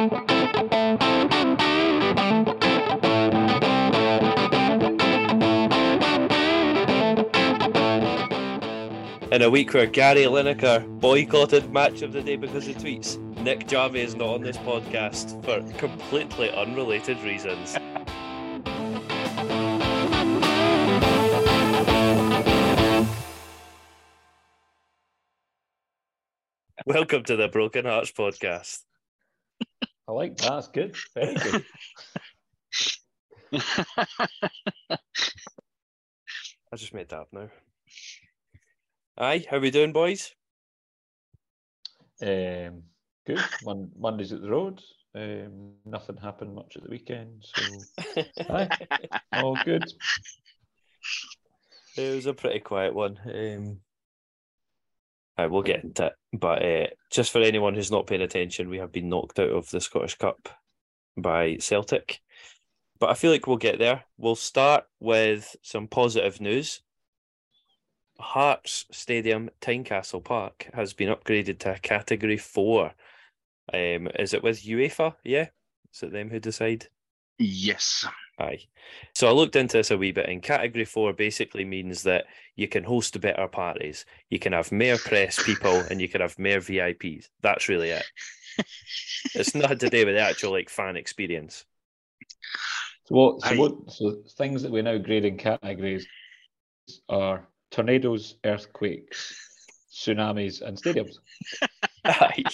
In a week where Gary Lineker boycotted Match of the Day because of tweets, Nick Jarvie is not on this podcast for completely unrelated reasons. Welcome to the Broken Hearts podcast. I like that. That's good. Very good. I just made that up now. Aye, how we doing, boys? Um, good. Mon- Monday's at the road. Um, nothing happened much at the weekend, so aye, all good. It was a pretty quiet one. Um, aye, we'll get into it. But uh, just for anyone who's not paying attention, we have been knocked out of the Scottish Cup by Celtic. But I feel like we'll get there. We'll start with some positive news. Hearts Stadium, Tynecastle Park, has been upgraded to Category 4. Um, is it with UEFA? Yeah? Is it them who decide? Yes. Aye. So I looked into this a wee bit, and category four basically means that you can host better parties. You can have more press people and you can have more VIPs. That's really it. it's nothing to do with the actual like fan experience. So what? So I- what? So things that we now grade in categories are tornadoes, earthquakes, tsunamis, and stadiums. Aye.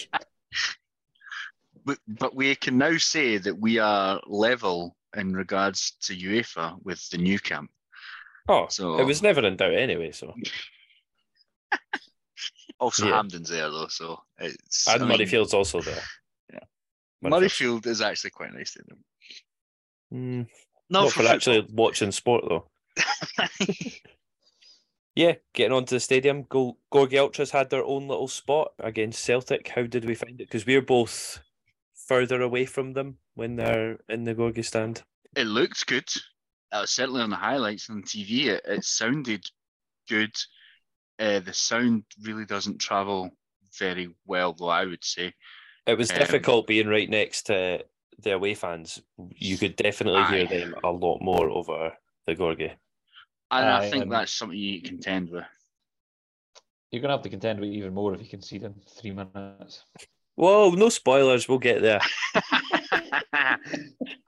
But, but we can now say that we are level in regards to UEFA with the new camp. Oh, So- it was never in doubt anyway. So Also, Yeah. Hampden's there though, so it's. I and mean, Murrayfield's also there. Yeah. Murrayfield. Murrayfield is actually quite nice to them. Mm, Not, not for actually watching sport though. Yeah, getting onto the stadium. Go Gorgie Ultras had their own little spot against Celtic. How did we find it? Because we're both further away from them when they're in the Gorgie stand. it looked good. Uh, certainly on the highlights on TV, it, it sounded good. Uh, the sound really doesn't travel very well, though. I would say. It was Um, difficult being right next to the away fans. You could definitely hear them a lot more over the Gorgie. And I Aye, think and- that's something you contend with. You're gonna have to contend with even more if you concede in three minutes. Whoa, no spoilers. We'll get there. I,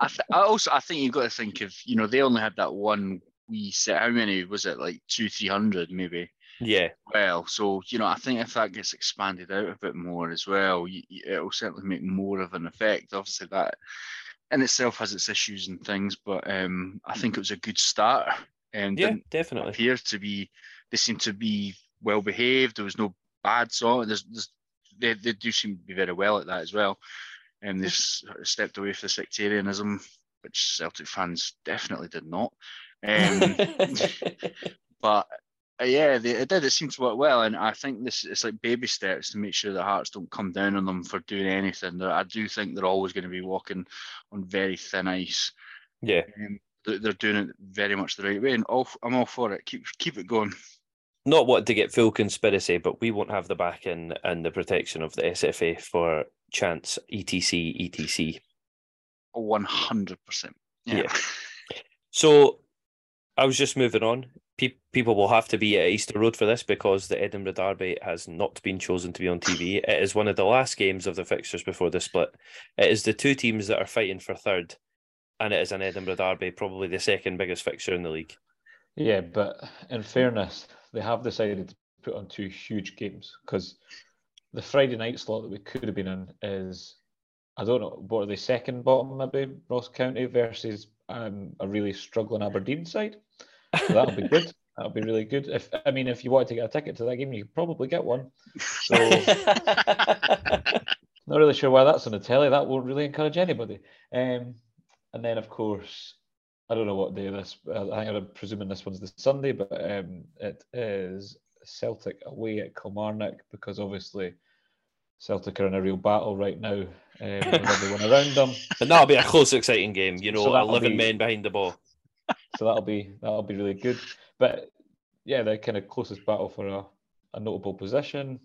th- I also I think you've got to think of you know they only had that one wee set. How many was it? Like two, three hundred maybe. Yeah, Well, so you know I think if that gets expanded out a bit more as well, you, you- it'll certainly make more of an effect. Obviously that in itself has its issues and things, but um, I think it was a good start. And yeah, definitely. appear to be they seem to be well behaved. There was no bad song. There's, there's they, they do seem to be very well at that as well. And they've s- stepped away from the sectarianism, which Celtic fans definitely did not. Um, but uh, yeah, they, it did. It seemed to work well, and I think this it's like baby steps to make sure the Hearts don't come down on them for doing anything. They're, I do think they're always going to be walking on very thin ice. yeah. Um, they're, they're doing it very much the right way, and all, I'm all for it. Keep keep it going. Not wanting to get full conspiracy, but we won't have the backing and the protection of the SFA for chance, etc, etc. One hundred percent. Yeah. Yeah. So I was just moving on. Pe- people will have to be at Easter Road for this because the Edinburgh Derby has not been chosen to be on TV. It is one of the last games of the fixtures before the split. It is the two teams that are fighting for third, and it is an Edinburgh Derby, probably the second biggest fixture in the league. Yeah, but in fairness, they have decided to put on two huge games because the Friday night slot that we could have been in is, I don't know, what are they second bottom maybe Ross County versus um, a really struggling Aberdeen side. So that'll be good. That'll be really good. If I mean, if you wanted to get a ticket to that game, you could probably get one. So not really sure why that's on the telly. That won't really encourage anybody. Um, and then of course, I don't know what day this. I think I'm presuming this one's the Sunday, but um, it is Celtic away at Kilmarnock because obviously Celtic are in a real battle right now um, with everyone around them. and that'll be a close, exciting game. You know, So eleven be- men behind the ball. So that'll be that'll be really good. But yeah, the kind of closest battle for a, a notable position.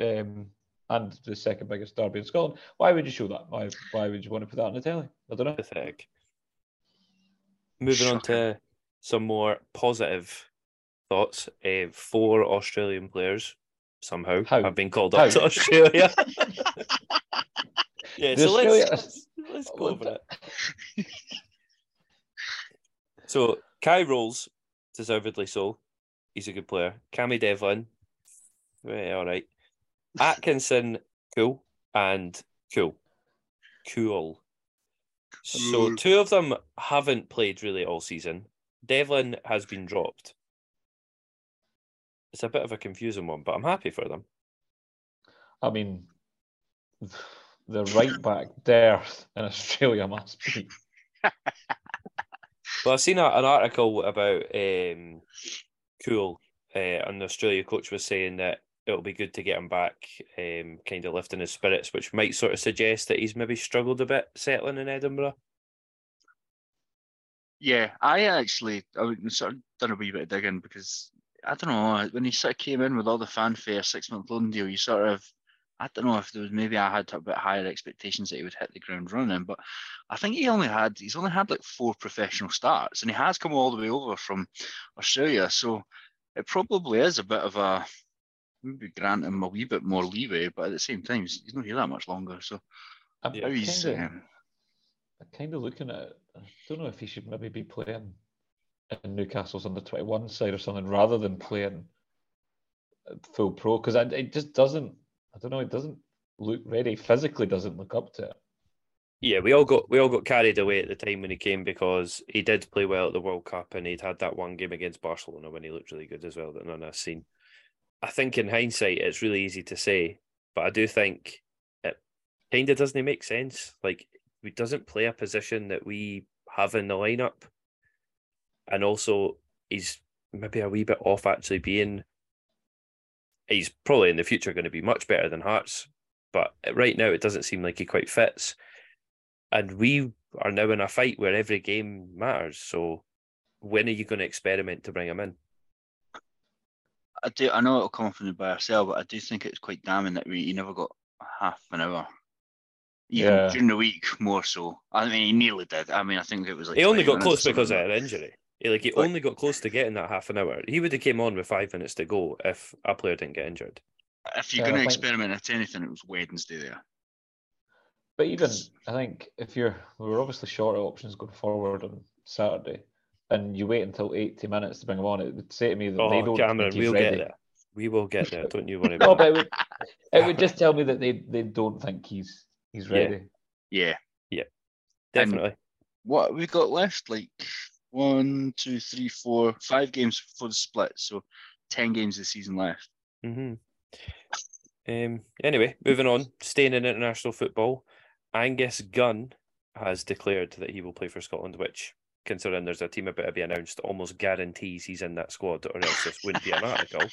Um, and the second biggest derby in Scotland. Why would you show that? Why why would you want to put that on the telly? I don't know. Pathetic. Moving on to some more positive thoughts. Uh, four Australian players somehow How? have been called How? up to Australia. yeah, The so let's, Australia- let's, let's go over it. So Kye Rowles, deservedly so. He's a good player. Cammy Devlin, yeah, all right. Atkinson, cool, and Kuol, cool. So two of them haven't played really all season. Devlin has been dropped. It's a bit of a confusing one, but I'm happy for them. I mean, the right back dearth in Australia must be. Well, I've seen a, an article about um, Kuol, uh, and the Australia coach was saying that it'll be good to get him back, um, kind of lifting his spirits, which might sort of suggest that he's maybe struggled a bit settling in Edinburgh. Yeah, I actually I sort of done a wee bit of digging because I don't know when he sort of came in with all the fanfare six month loan deal, you sort of I don't know if there was maybe I had a bit higher expectations that he would hit the ground running, but I think he only had he's only had like four professional starts and he has come all the way over from Australia, so it probably is a bit of a maybe grant him a wee bit more leeway, but at the same time he's, he's not here that much longer, so I'm Yeah. how he's kind of um, kind of looking at. I don't know if he should maybe be playing in Newcastle's under 21 side or something rather than playing full pro because it just doesn't. I don't know. It doesn't look ready. Physically, doesn't look up to it. Yeah, we all got we all got carried away at the time when he came because he did play well at the World Cup and he'd had that one game against Barcelona when he looked really good as well that none of us seen. I think in hindsight it's really easy to say, but I do think it kind of doesn't make sense. Like he doesn't play a position that we have in the lineup, and also he's maybe a wee bit off actually being. He's probably in the future going to be much better than Hearts, but right now it doesn't seem like he quite fits and we are now in a fight where every game matters. So when are you going to experiment to bring him in? I do. I know it'll come from the by ourselves, but I do think it's quite damning that we he never got half an hour, even Yeah. during the week more so. I mean, he nearly did. I mean, I think it was like he only got close because of an injury. He, like he But- only got close to getting that half an hour. He would have came on with five minutes to go if a player didn't get injured. If you're Yeah, going to think- experiment at anything, it was Wednesday there. But even I think if you're we were obviously short of options going forward on Saturday, and you wait until 80 minutes to bring him on, it would say to me that they Oh, don't Cameron, think he's we'll ready. get there. We will get there. Don't you worry No, but it would, it would just tell me that they, they don't think he's he's Yeah. ready. Yeah. it. Definitely. What have we got left? Like one, two, three, four, five games for the split. So ten games this season left. hmm Um. Anyway, moving on. Staying in international football, Angus Gunn has declared that he will play for Scotland, which, considering there's a team about to be announced, almost guarantees he's in that squad, or else this wouldn't be an article.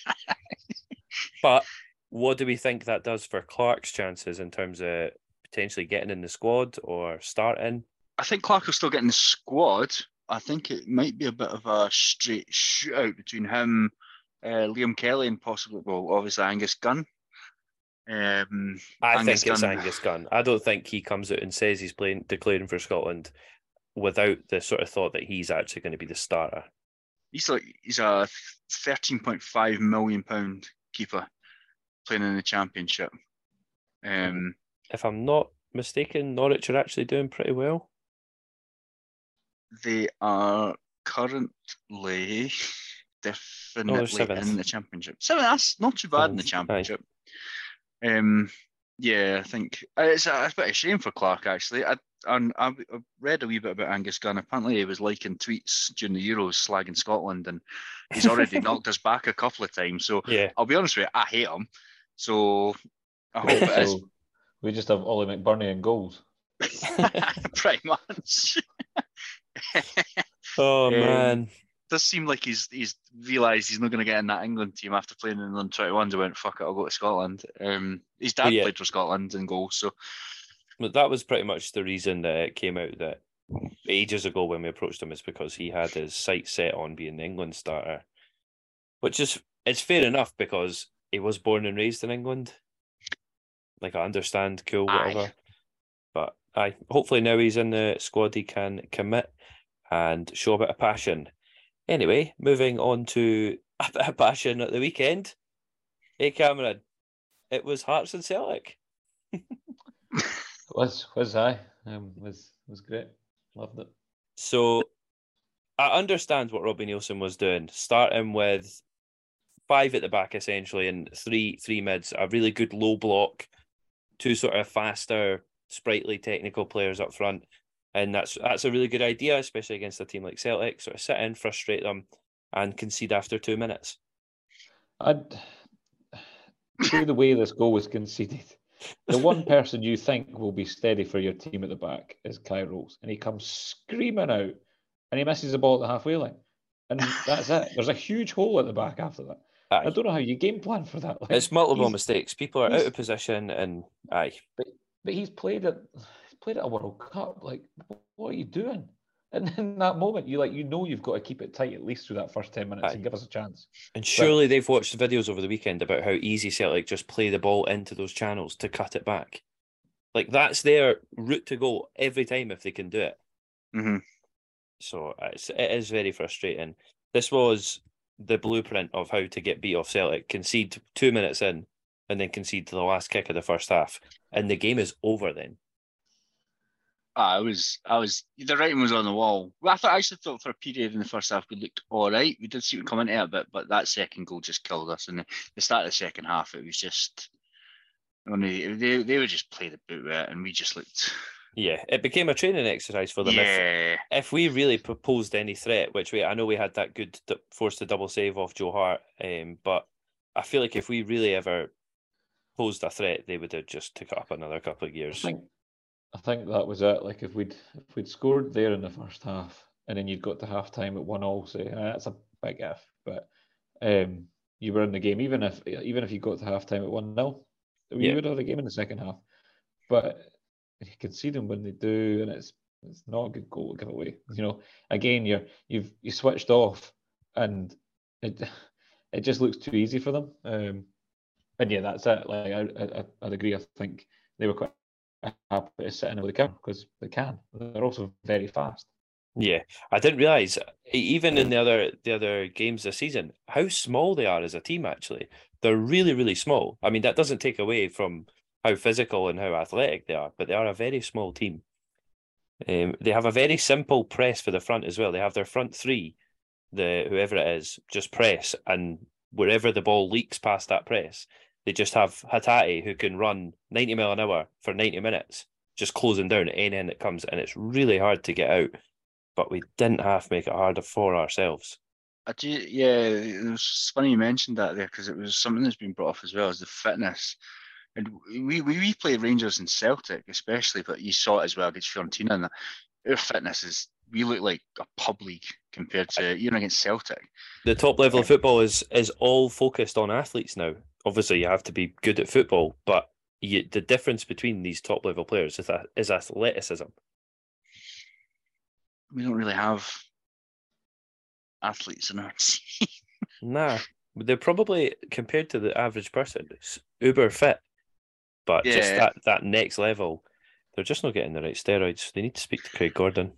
But what do we think that does for Clark's chances in terms of potentially getting in the squad or starting? I think Clark will still get in the squad. I think it might be a bit of a straight shootout between him, uh, Liam Kelly, and possibly, well, obviously Angus Gunn. Um, I Angus think it's Gunn. Angus Gunn. I don't think he comes out and says he's playing declaring for Scotland without the sort of thought that he's actually going to be the starter. he's like he's a thirteen point five million pound keeper playing in the championship. Um, If I'm not mistaken, Norwich are actually doing pretty well. they are currently definitely seventh. in the championship. Seven, that's not too bad in the aye. championship. Um, yeah, I think uh, it's a, it's a bit of a shame for Clark actually. I and I, I read a wee bit about Angus Gunn. Apparently, he was liking tweets during the Euros slagging Scotland, and he's already knocked us back a couple of times. So Yeah, I'll be honest with you, I hate him. So I hope it is So we just have Ollie McBurnie and goals. pretty much. Oh Um, man, Does seem like he's he's realised he's not going to get in that England team after playing in the under 21s. He went, fuck it, I'll go to Scotland. Um, his dad Yeah. played for Scotland in goal, so but that was pretty much the reason that it came out that ages ago when we approached him is because he had his sights set on being the England starter, which is it's fair enough because he was born and raised in England. Like I understand, cool, Aye. whatever. But I hopefully now he's in the squad, he can commit and show a bit of passion. Anyway, moving on to a bit of passion at the weekend. Hey Cameron, it was Hearts and Celtic. Was was I? Um, was was great. Loved it. So I understand what Robbie Neilson was doing, starting with five at the back essentially and three three mids, a really good low block, two sort of faster, sprightly technical players up front. And that's that's a really good idea, especially against a team like Celtic. Sort of sit in, frustrate them, and concede after two minutes. I'd through the way this goal was conceded. The one person you think will be steady for your team at the back is Kye Rowles, and he comes screaming out, and he misses the ball at the halfway line, and that's it. There's a huge hole at the back after that. I don't know how you game plan for that. Like, It's multiple mistakes. People are out of position, and aye, but he's played at he's played at a World Cup. Like, what are you doing? And in that moment, you like you know you've got to keep it tight at least through that first ten minutes Aye. and give us a chance. And surely they've watched the videos over the weekend about how easy Celtic just play the ball into those channels to cut it back. Like that's their route to goal every time if they can do it. hmm So it's, it is very frustrating. This was the blueprint of how to get beat off Celtic. Concede two minutes in and then concede to the last kick of the first half. And the game is over then. I was, I was, the writing was on the wall. Well, I thought, I actually thought for a period in the first half we looked all right. We did seem to come into it a bit, but that second goal just killed us. And the, the start of the second half, it was just, I mean, they, they would just play the boot with it, and we just looked, Yeah, it became a training exercise for them. If, yeah, if we really proposed any threat, which we I know we had that good d- forced a double save off Joe Hart, um, but I feel like if we really ever posed a threat, they would have just took it up another couple of I years. think I think that was it. Like if we'd if we'd scored there in the first half and then you'd got to half time at one all, say "Ah, that's a big if. But um you were in the game, even if even if you got to half time at one 0 you Yeah. would have the game in the second half. But you can see them when they do, and it's it's not a good goal to give away. You know, again, you're you've you switched off, and it it just looks too easy for them. Um, and yeah, that's it. Like I, I I'd agree. I think they were quite happy to sit in with the camera because they can. They're also very fast. Yeah, I didn't realize even in the other the other games this season how small they are as a team. Actually, they're really really small. I mean, that doesn't take away from how physical and how athletic they are, but they are a very small team. Um, they have a very simple press for the front as well. They have their front three, the whoever it is, just press, and wherever the ball leaks past that press, they just have Hatate who can run ninety mile an hour for ninety minutes, just closing down any end that comes, and it's really hard to get out but we didn't have to make it harder for ourselves. I do, yeah, it was funny you mentioned that there because it was something that's been brought up as well as the fitness. And we, we, we play Rangers and Celtic, especially, but you saw it as well against Fiorentina. And our fitness is, we look like a pub league compared to, even against Celtic. The top level of football is is all focused on athletes now. Obviously, you have to be good at football, but you, the difference between these top level players is, is athleticism. We don't really have athletes in our team. Nah, they're probably compared to the average person, uber fit, but just Yeah. that that next level, they're just not getting the right steroids. They need to speak to Craig Gordon.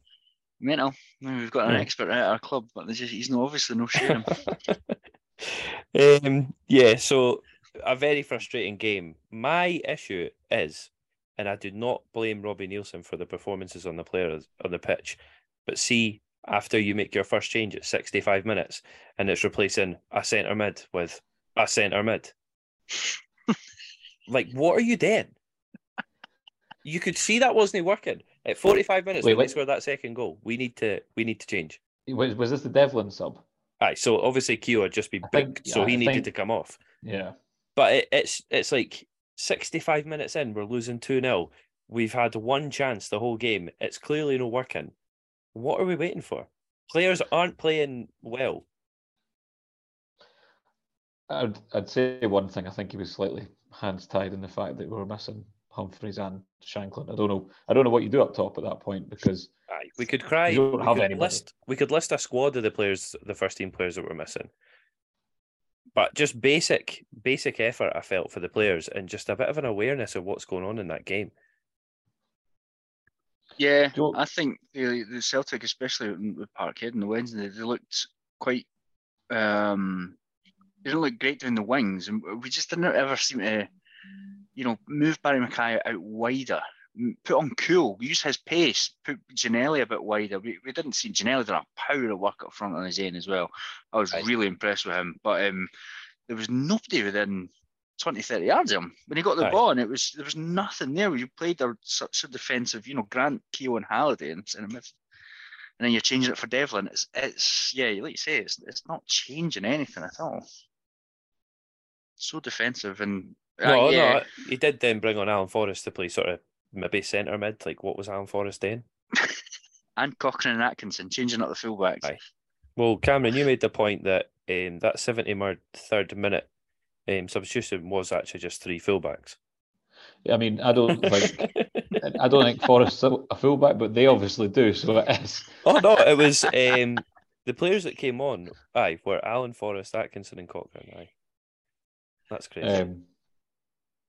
Mental. Mean, we've got an Yeah. expert at our club, but just, he's no obviously no sharing. um, yeah, so a very frustrating game. My issue is, and I do not blame Robbie Neilson for the performances on the players on the pitch, but see, after you make your first change at 65 minutes and it's replacing a centre mid with a centre mid. like, what are you doing? You could see that wasn't working. At 45 minutes Wait, when wait. scored that second goal, we need to we need to change. Was, was this the Devlin sub? Aye, so obviously Keogh had just been I think- booked, so yeah, he I needed think- to come off. Yeah. But it, it's it's like 65 minutes in, we're losing 2 0. We've had one chance the whole game. It's clearly not working. What are we waiting for? Players aren't playing well. I'd, I'd say one thing. I think he was slightly hands tied in the fact that we were missing Humphrys and Shankland. I don't know. I don't know what you do up top at that point because we could cry. You don't we have could anybody. list we could list a squad of the players, the first team players that we're missing. But just basic, basic effort I felt for the players, and just a bit of an awareness of what's going on in that game. Yeah, I think the, the Celtic, especially with Parkhead on the Wednesday, they looked quite. Um, they didn't look great down the wings, and we just didn't ever seem to, you know, move Barrie McKay out wider, m- put on Kuol, use his pace, put Ginnelly a bit wider. We, we didn't see Ginnelly did a power of work up front on his end as well. I was Aye. really impressed with him, but um, there was nobody within 20, 30 yards of him when he got the Aye. ball, and it was there was nothing there. You played a, such a defensive, you know, Grant, Keogh, and Halliday in centre mid, and then you're changing it for Devlin. It's it's yeah, like you say, it's it's not changing anything at all. So defensive and uh, No, yeah, no, he did then bring on Alan Forrest to play sort of maybe centre mid. Like, what was Alan Forrest doing? and Cochrane and Atkinson changing up the fullbacks. Aye. Well, Cameron, you made the point that um, that 70 mer- third minute um, substitution was actually just three fullbacks. I mean, I don't think I don't think Forrest's a a fullback, but they obviously do. So it is. oh no, it was um, the players that came on. Aye, were Alan Forrest, Atkinson, and Cochrane. Aye, that's crazy. Um,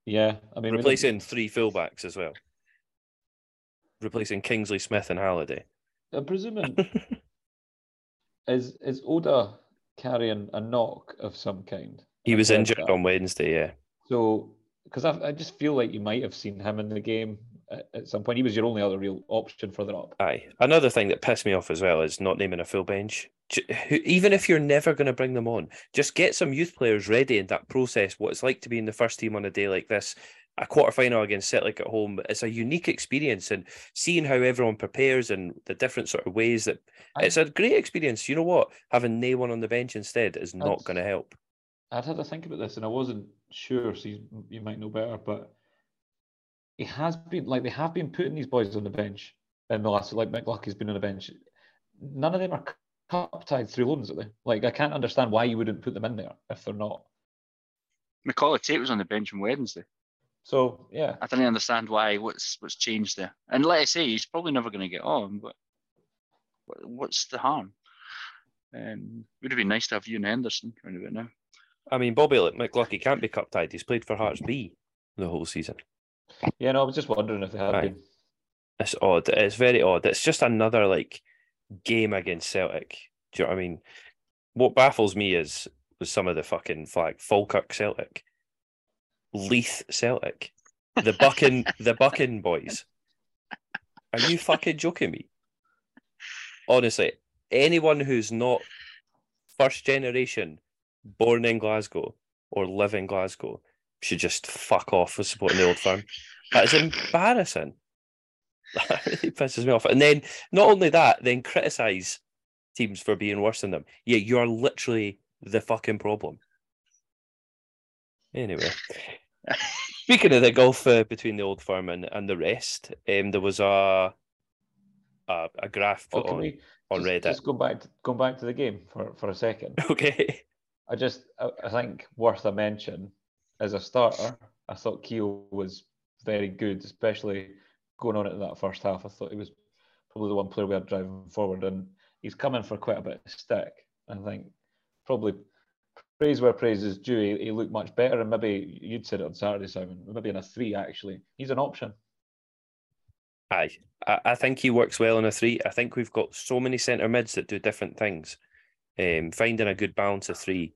yeah, I mean, we didn't- Replacing three fullbacks as well. Replacing Kingsley Smith and Halliday. Uh, I'm presuming is is Oda carrying a knock of some kind? He was injured that. on Wednesday. Yeah. So, because I, I just feel like you might have seen him in the game at, at some point. He was your only other real option further up. Aye. Another thing that pissed me off as well is not naming a full bench. Even if you're never going to bring them on, just get some youth players ready in that process. What it's like to be in the first team on a day like this, a quarter final against Celtic at home. It's a unique experience, and seeing how everyone prepares and the different sort of ways that I- it's a great experience. You know what? Having no one on the bench instead is not going to help. I'd had to think about this, and I wasn't sure. So you, you might know better, but he has been like they have been putting these boys on the bench in the last. Like McLucky's been on the bench. None of them are cup tied through loans, are they? Like I can't understand why you wouldn't put them in there if they're not. Macaulay Tate was on the bench on Wednesday. So yeah, I don't understand why. What's what's changed there? And like I say, he's probably never going to get on. But what's the harm? Um, would have been nice to have Euan Henderson around about now. I mean, Bobby McLucky can't be cup tied. He's played for Hearts B the whole season. yeah. No, I was just wondering if they had Aye. been. It's odd. It's very odd. It's just another like game against Celtic. Do you know what I mean? What baffles me is was some of the fucking flag Falkirk Celtic, Leith Celtic, the Bucking the Bucking boys. Are you fucking joking me? Honestly, anyone who's not first generation, born in Glasgow or live in Glasgow, should just fuck off for supporting the old firm. That is embarrassing. Really pisses me off. And then not only that, then criticize teams for being worse than them. Yeah, you are literally the fucking problem. Anyway, speaking of the golf uh, between the old firm and, and the rest, um, there was a a, a graph Oh, put can on we on just, Reddit. just go back to, going back to the game for, for a second? Okay. I just I, I think worth a mention as a starter. I thought Keogh was very good, especially going on into that first half. I thought he was probably the one player we had driving forward, and he's coming for quite a bit of stick. I think probably praise where praise is due. He, he looked much better, and maybe you'd said it on Saturday, Simon. Maybe in a three actually. He's an option. Aye, I, I think he works well in a three. I think we've got so many centre mids that do different things. Um, finding a good balance of three,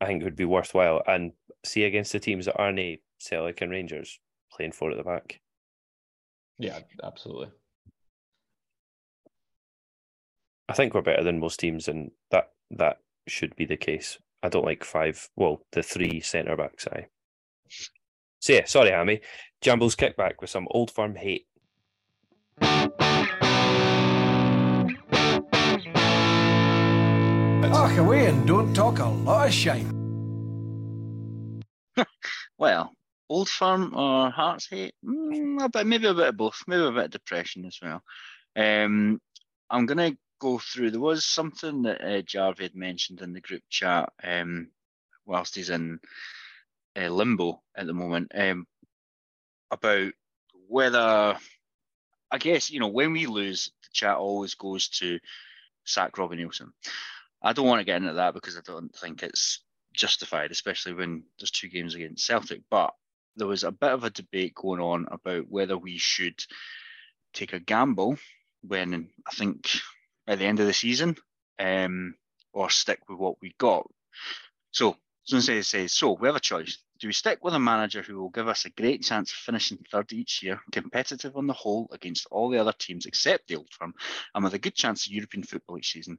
I think would be worthwhile. And see against the teams that aren't Celtic and Rangers playing four at the back. Yeah, absolutely. I think we're better than most teams, and that that should be the case. I don't like five. Well, the three centre backs. I. So yeah, sorry, Hammy. Jamble's kickback with some old firm hate. Talk away and don't talk a lot of shite. Well, Old Firm or Hearts hate? Mm, a bit, maybe a bit of both. Maybe a bit of depression as well. Um, I'm gonna go through. There was something that uh, had mentioned in the group chat um, whilst he's in uh, limbo at the moment um, about whether I guess you know when we lose, the chat always goes to sack Robbie Neilson. I don't want to get into that because I don't think it's justified, especially when there's two games against Celtic. But there was a bit of a debate going on about whether we should take a gamble when I think at the end of the season, um, or stick with what we got. So, someone says, so we have a choice. Do we stick with a manager who will give us a great chance of finishing third each year, competitive on the whole against all the other teams except the Old Firm, and with a good chance of European football each season?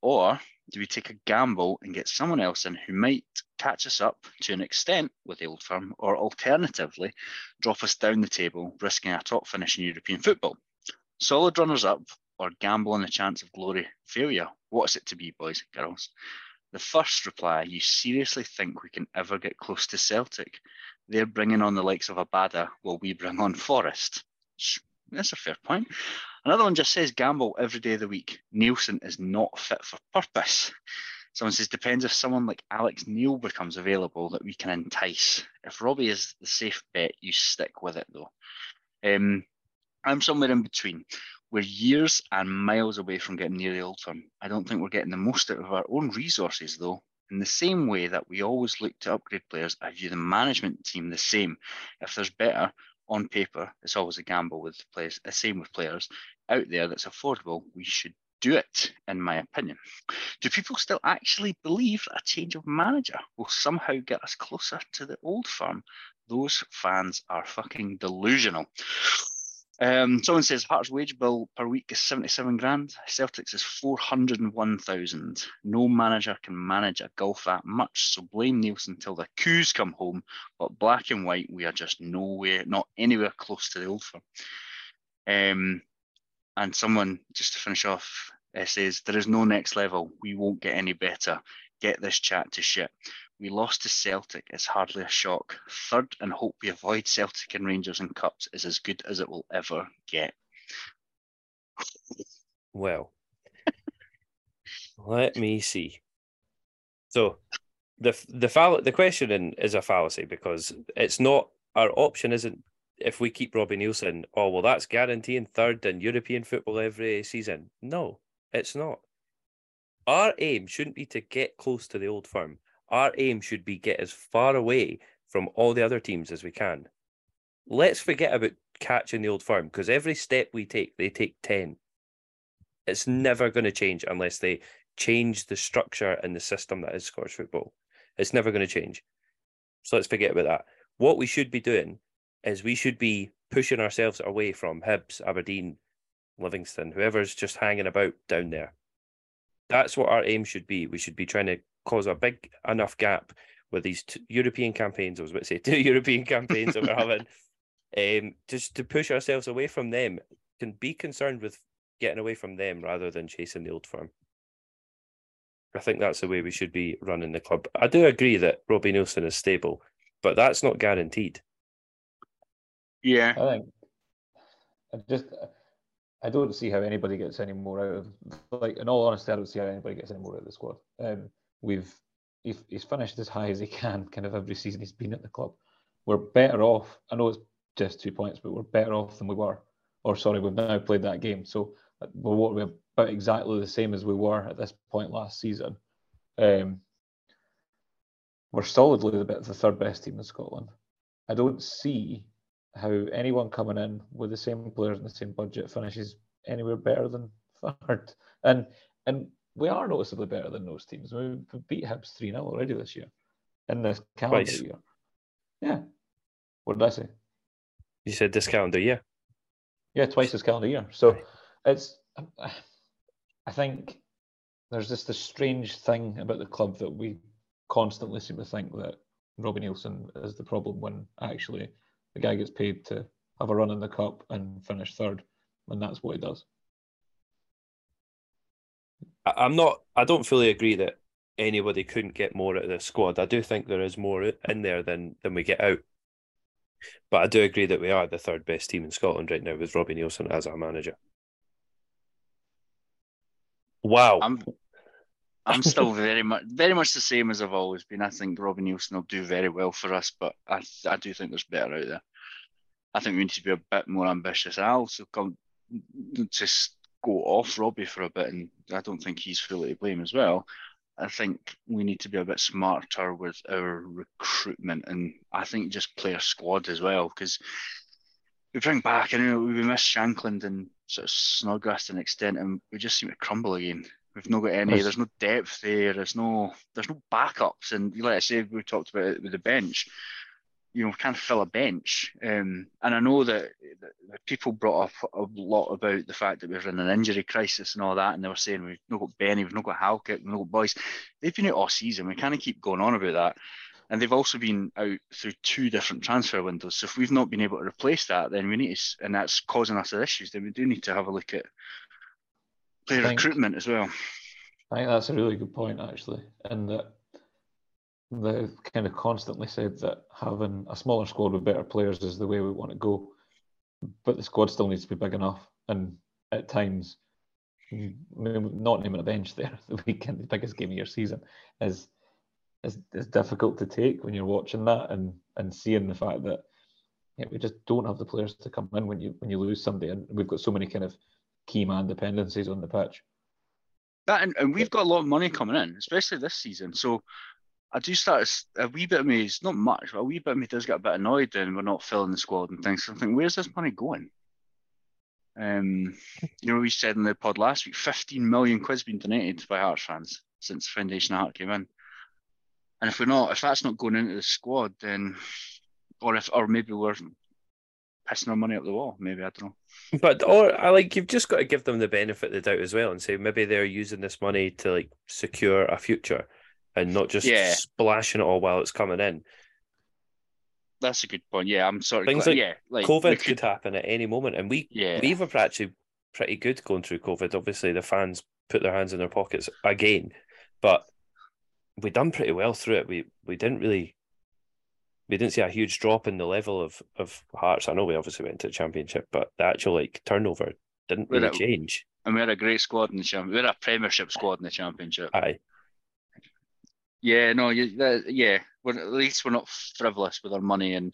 Or do we take a gamble and get someone else in who might catch us up to an extent with the Old Firm, or alternatively, drop us down the table, risking a top finish in European football? Solid runners up or gamble on the chance of glory failure? What's it to be, boys and girls? The first reply, you seriously think we can ever get close to Celtic? They're bringing on the likes of Abada while we bring on Forrest. That's a fair point. Another one just says gamble every day of the week. Neilson is not fit for purpose. Someone says depends if someone like Alex Neil becomes available that we can entice. If Robbie is the safe bet, you stick with it though. Um, I'm somewhere in between. We're years and miles away from getting near the old firm. I don't think we're getting the most out of our own resources, though. In the same way that we always look to upgrade players, I view the management team the same. If there's better on paper, it's always a gamble with players. The same with players out there that's affordable. We should do it, in my opinion. Do people still actually believe that a change of manager will somehow get us closer to the old firm? Those fans are fucking delusional. Um, someone says Hearts wage bill per week is 77 grand. Celtics is 401,000. No manager can manage a golf that much, so blame Neilson until the coups come home. But black and white, we are just nowhere, not anywhere close to the old firm. Um, and someone, just to finish off, uh, says, There is no next level. We won't get any better. Get this chat to shit. We lost to Celtic. It's hardly a shock. Third and hope we avoid Celtic and Rangers in cups is as good as it will ever get. Well, let me see. So, the the fall- the question is a fallacy because it's not our option isn't if we keep Robbie Neilson. Oh well, that's guaranteeing third in European football every season. No, it's not. Our aim shouldn't be to get close to the old firm our aim should be get as far away from all the other teams as we can. Let's forget about catching the old firm because every step we take, they take 10. It's never going to change unless they change the structure and the system that is Scottish football. It's never going to change. So let's forget about that. What we should be doing is we should be pushing ourselves away from Hibs, Aberdeen, Livingston, whoever's just hanging about down there. That's what our aim should be. We should be trying to cause a big enough gap with these two European campaigns. I was about to say two European campaigns that we're having, um, just to push ourselves away from them. Can be concerned with getting away from them rather than chasing the old firm. I think that's the way we should be running the club. I do agree that Robbie Neilson is stable, but that's not guaranteed. Yeah, I think I just I don't see how anybody gets any more out of like in all honesty, I don't see how anybody gets any more out of the squad. Um, we've he's, he's finished as high as he can kind of every season he's been at the club. We're better off. I know it's just two points, but we're better off than we were. Or sorry, we've now played that game, so we're what we're about exactly the same as we were at this point last season. Um, we're solidly the, the third best team in Scotland. I don't see how anyone coming in with the same players and the same budget finishes anywhere better than third. And and we are noticeably better than those teams. We've beat Hibs 3 0 already this year in this calendar Twice. year. Yeah. What did I say? You said this calendar year. Yeah, twice this calendar year. So right. it's, I think there's just this strange thing about the club that we constantly seem to think that Robbie Neilson is the problem when actually the guy gets paid to have a run in the cup and finish third, and that's what he does. I'm not. I don't fully agree that anybody couldn't get more out of the squad. I do think there is more in there than than we get out. But I do agree that we are the third best team in Scotland right now with Robbie Neilson as our manager. Wow. I'm I'm still very much very much the same as I've always been. I think Robbie Neilson will do very well for us, but I I do think there's better out there. I think we need to be a bit more ambitious. I also come just go off Robbie for a bit, and I don't think he's fully to blame as well. I think we need to be a bit smarter with our recruitment, and I think just player squad as well because we bring back. I know we miss Shankland and sort of Snodgrass to an extent, and we just seem to crumble again. We've not got any. There's- There's no depth there. There's no. There's no backups, and like I said, we talked about it with the bench. You know, we can't fill a bench, um, and I know that, that people brought up a lot about the fact that we're in an injury crisis and all that, and they were saying we've not got Benny, we've not got Halkett, we've not got Boyce. They've been out all season. We kind of keep going on about that, and they've also been out through two different transfer windows. So if we've not been able to replace that, then we need to, and that's causing us issues. Then we do need to have a look at player recruitment as well. I think that's a really good point, actually, and that they've kind of constantly said that having a smaller squad with better players is the way we want to go, but the squad still needs to be big enough, and at times, not naming a bench there the weekend, the biggest game of your season, is is is difficult to take when you're watching that and and seeing the fact that yeah, we just don't have the players to come in when you when you lose somebody, and we've got so many kind of key man dependencies on the pitch. That and, and we've got a lot of money coming in, especially this season. So I do start a wee bit of me, it's not much, but a wee bit of me does get a bit annoyed then we're not filling the squad and things. So I'm thinking, where's this money going? Um, you know, we said in the pod last week, 15 million quid's been donated by Hearts fans since Foundation Heart came in. And if we're not, if that's not going into the squad, then, or if, or maybe we're pissing our money up the wall. Maybe I don't know. But or I like you've just got to give them the benefit of the doubt as well and say maybe they're using this money to like secure a future and not just Yeah. splashing it all while it's coming in. That's a good point. Yeah, I'm sorry. Things like yeah, like COVID we could happen at any moment, and we yeah, we were actually pretty good going through COVID. Obviously, the fans put their hands in their pockets again, but we done pretty well through it. We we didn't really we didn't see a huge drop in the level of of Hearts. I know we obviously went to the championship, but the actual like turnover didn't really that- change. and we had a great squad in the championship. We had a Premiership squad in the Championship. Aye, Yeah, no, you, yeah. We're, at least we're not frivolous with our money, and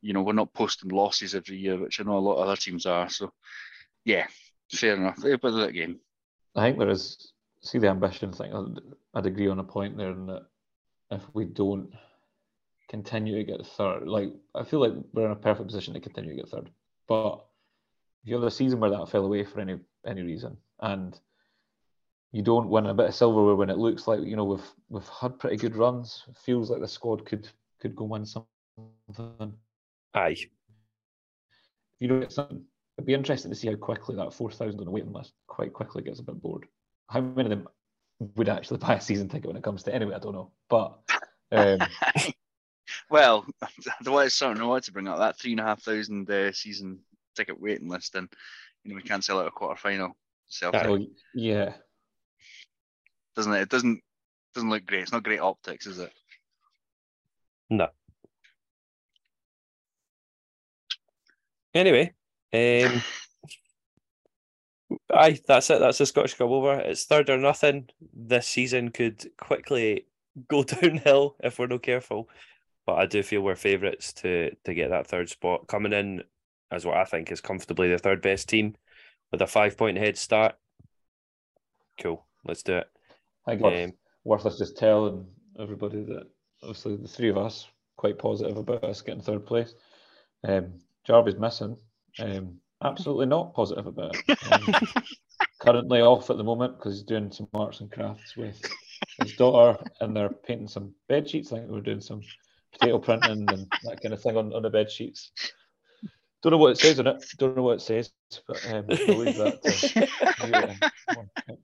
you know we're not posting losses every year, which I know a lot of other teams are. So, yeah, fair enough. But that game, I think there is see the ambition thing. I'd, I'd agree on a point there and that if we don't continue to get third, like I feel like we're in a perfect position to continue to get third. But if you have a season where that fell away for any any reason and you don't win a bit of silverware when it looks like you know we've we've had pretty good runs, it feels like the squad could could go win something. aye. you don't get something, it'd be interesting to see how quickly that 4,000 on the waiting list quite quickly gets a bit bored. How many of them would actually buy a season ticket when it comes to anyway? I don't know. But um, well, the way it's something I wanted to bring up that three and a half thousand uh, season ticket waiting list, and you know we can't sell out a quarter final. Celtic well, yeah, doesn't it? It doesn't doesn't look great. It's not great optics, is it? No. Anyway, um, aye, that's it. That's the Scottish Cup over. It's third or nothing. This season could quickly go downhill if we're not careful. But I do feel we're favourites to to get that third spot coming in as what I think is comfortably the third best team with a five point head start. Cool, let's do it. I think Um, it's worth us just telling everybody that obviously the three of us quite positive about us getting third place. Um, Jarvis missing. Um, absolutely not positive about it. Um, currently off at the moment because he's doing some arts and crafts with his daughter, and they're painting some bed sheets. I think we're doing some potato printing and that kind of thing on, on the bed sheets. Don't know what it says on it. Don't know what it says, but um, I'll leave that. To, you, um,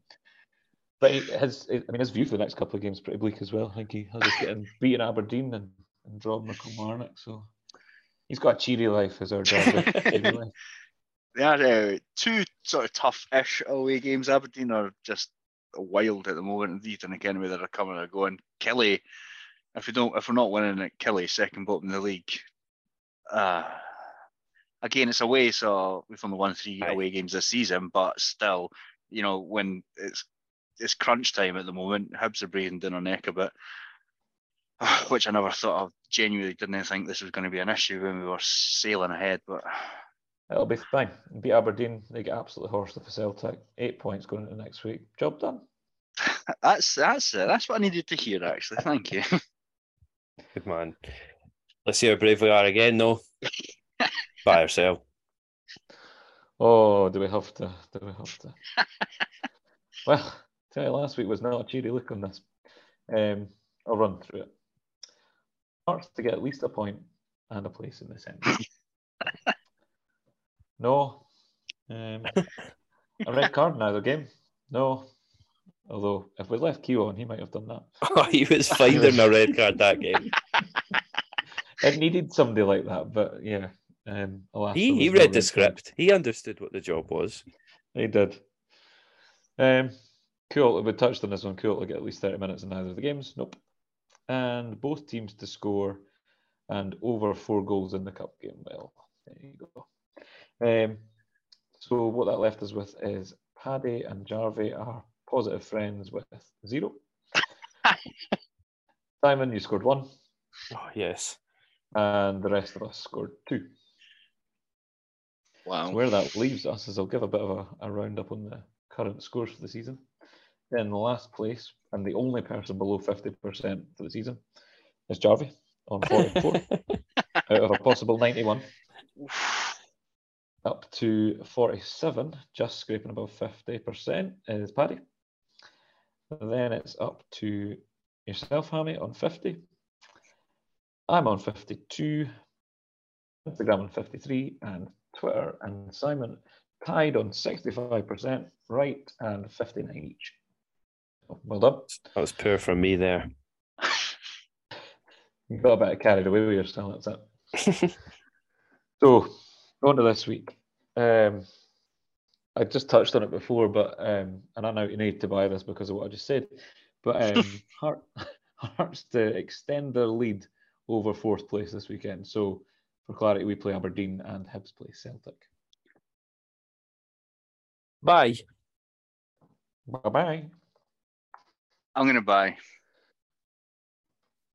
but he, his, I mean, his view for the next couple of games is pretty bleak as well. I think he has just getting beaten Aberdeen and, and drawn McCulmarnock, so he's got a cheery life as our dad. cheery life. They had uh, two sort of tough-ish away games. Aberdeen are just wild at the moment. Indeed, and again, where they're coming or going. Killie, if we don't, if we're not winning at Killie, second bottom in the league. Uh, again, it's away, so we've only won three away games this season. But still, you know, when it's it's crunch time at the moment, Hibs are breathing down our neck a bit. Which I never thought of. Genuinely didn't think this was going to be an issue when we were sailing ahead, but It'll be fine. Beat Aberdeen, they get absolutely horsed for Celtic. Eight points going into next week. Job done. That's that's it. That's what I needed to hear. Actually, thank you. Good man. Let's see how brave we are again, though. By ourselves. Oh, do we have to? Do we have to? well, tell you, last week was not a cheery look on this. Um, I'll run through it. Hearts to get at least a point and a place in the centre. no. Um, a red card in either game. No. Although, if we left Keogh on, he might have done that. Oh, he was finding a red card that game. It needed somebody like that, but yeah. Um, alas, He, he was no read the red card. script. He understood what the job was. He did. Um, cool. We touched on this one. Kuol. To get at least 30 minutes in either of the games. Nope. And both teams to score and over four goals in the cup game. Well, there you go. Um, so what that left us with is Paddy and Jarvey are positive friends with zero. Simon, you scored one, Oh, yes. and the rest of us scored two. Wow. So where that leaves us is I'll give a bit of a, a roundup on the current scores for the season. In the last place, and the only person below 50% for the season, is Jarvey on 44 out of a possible 91. Up to 47, just scraping above 50%, is Paddy. Then it's up to yourself, Hammy, on 50. I'm on 52. Instagram on 53, and Twitter and Simon tied on 65%, right, and 59 each. Well done. That was poor from me there. You got a bit carried away with yourself, that's it. So, on to this week. Um, I just touched on it before, but um, and I know you need to buy this because of what I just said. But um, Heart, Hearts to extend their lead over fourth place this weekend. So, for clarity, we play Aberdeen and Hibs play Celtic. Bye. Bye bye. I'm gonna buy.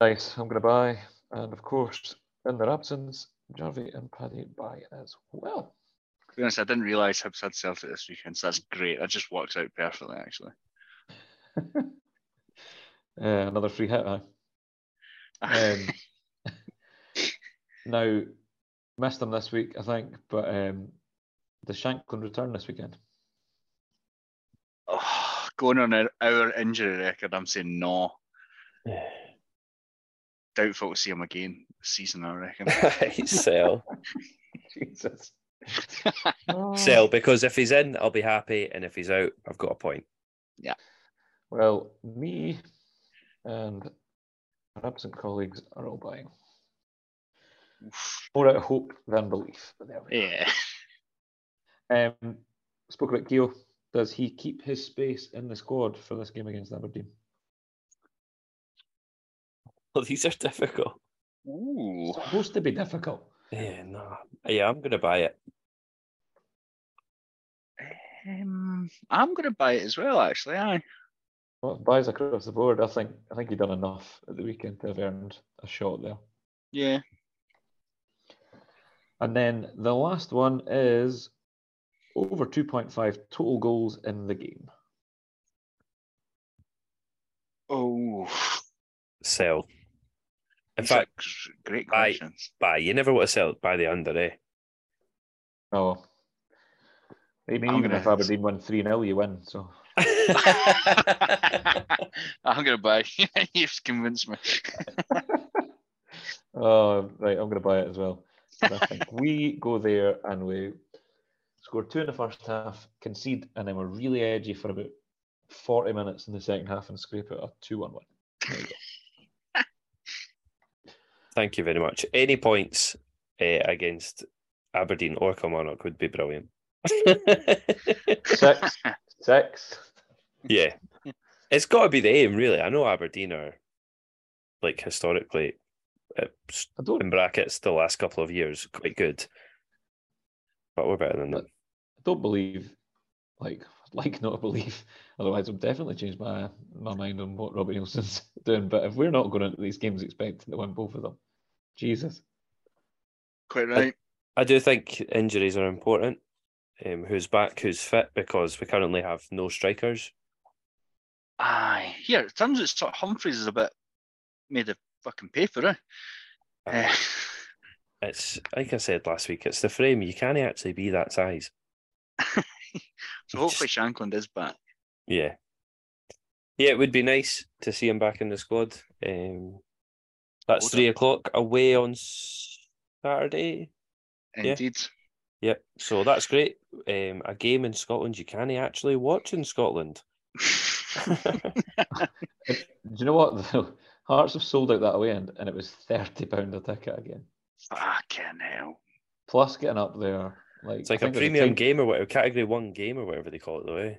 Nice. I'm going to buy, and of course, in their absence, Jarvey and Paddy buy as well. To be honest, I didn't realise Hibs had Celtic this weekend, so that's great. That just works out perfectly, actually. Uh, another free hit, huh? Um, now, missed them this week, I think, but um, the Shankland return this weekend. Going on our, our injury record, I'm saying no. Doubtful to see him again this season, I reckon. Sell. Jesus. Sell, because if he's in, I'll be happy. And if he's out, I've got a point. Yeah. Well, me and our absent colleagues are all buying. More out of hope than belief. But there we yeah. go. Um, spoke about Keogh. Does he keep his space in the squad for this game against Aberdeen? Well, these are difficult. Ooh. It's supposed to be difficult. Yeah, no. Yeah, I'm going to buy it. Um, I'm going to buy it as well, actually. I. Well, buys across the board. I think I think he done enough at the weekend to have earned a shot there. Yeah. And then the last one is over 2.5 total goals in the game. Oh. Sell. In these fact, great questions. buy. You never want to sell it by the under, eh? Oh. I mean, I'm even gonna- if Aberdeen win 3 0, you win. So I'm going to buy. You've convinced me. Oh, right, I'm going to buy it as well. I think we go there and we score two in the first half, concede, and then we're really edgy for about 40 minutes in the second half and scrape out a 2 1 win. There you go. Thank you very much. Any points uh, against Aberdeen or Kilmarnock would be brilliant. Six. Six. yeah, it's got to be the aim, really. I know Aberdeen are like historically, uh, s- I don't, in brackets, the last couple of years quite good, but we're better than them. I don't believe, like, like not believe. Otherwise, I'll definitely change my my mind on what Robbie Neilson's doing. But if we're not going into these games expecting to win both of them, Jesus. Quite right. I do think injuries are important. Um, who's back, who's fit, because we currently have no strikers. Aye, here it turns out sort of Humphrys is a bit made of fucking paper, eh? Aye. Eh, It's like I said last week. It's the frame. You can't actually be that size. So hopefully Shankland is back. Yeah. Yeah, it would be nice to see him back in the squad. Um, that's Would three it? o'clock away on Saturday. Yeah. Indeed. Yep. So that's great. Um, a game in Scotland you can't actually watch in Scotland. Do you know what? though? Hearts have sold out that away end, and it was thirty pound a ticket again. Fucking hell. Plus getting up there, like It's like a think there's premium train- game or whatever, category one game or whatever they call it, though. Eh?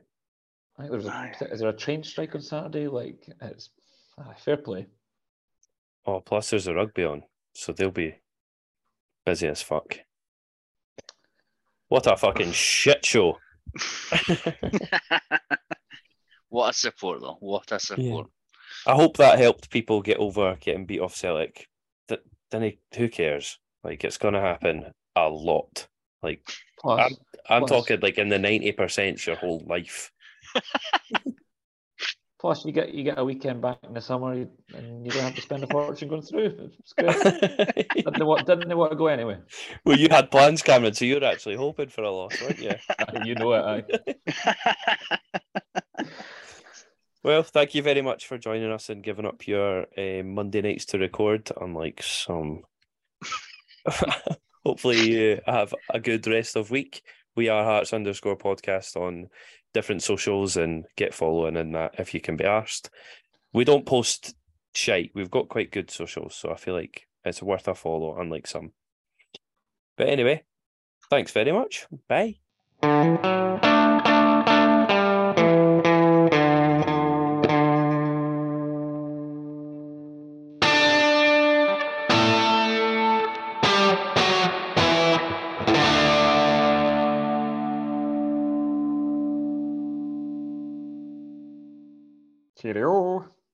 I think there's a, is there a train strike on Saturday? Like it's ah, fair play. Oh, plus there's a rugby on, so they'll be busy as fuck. What a fucking shit show! what a support, though. What a support. I hope that helped people get over getting beat off Celtic. Th- Then who cares? Like it's gonna happen a lot. Like Plus, I'm Plus- talking like in the ninety percent your whole life. plus you get you get a weekend back in the summer, you- and you don't have to spend a fortune going through. It's good. didn't they want didn't they want to go anyway? well, you had plans, Cameron, so you're actually hoping for a loss, weren't you? you know it. Well, thank you very much for joining us and giving up your uh, Monday nights to record, unlike some. Hopefully, you have a good rest of week. We are Hearts underscore podcast on different socials and get following in that if you can be asked. We don't post shite. We've got quite good socials, so I feel like it's worth a follow, unlike some. But anyway, thanks very much. Bye. Cheerio.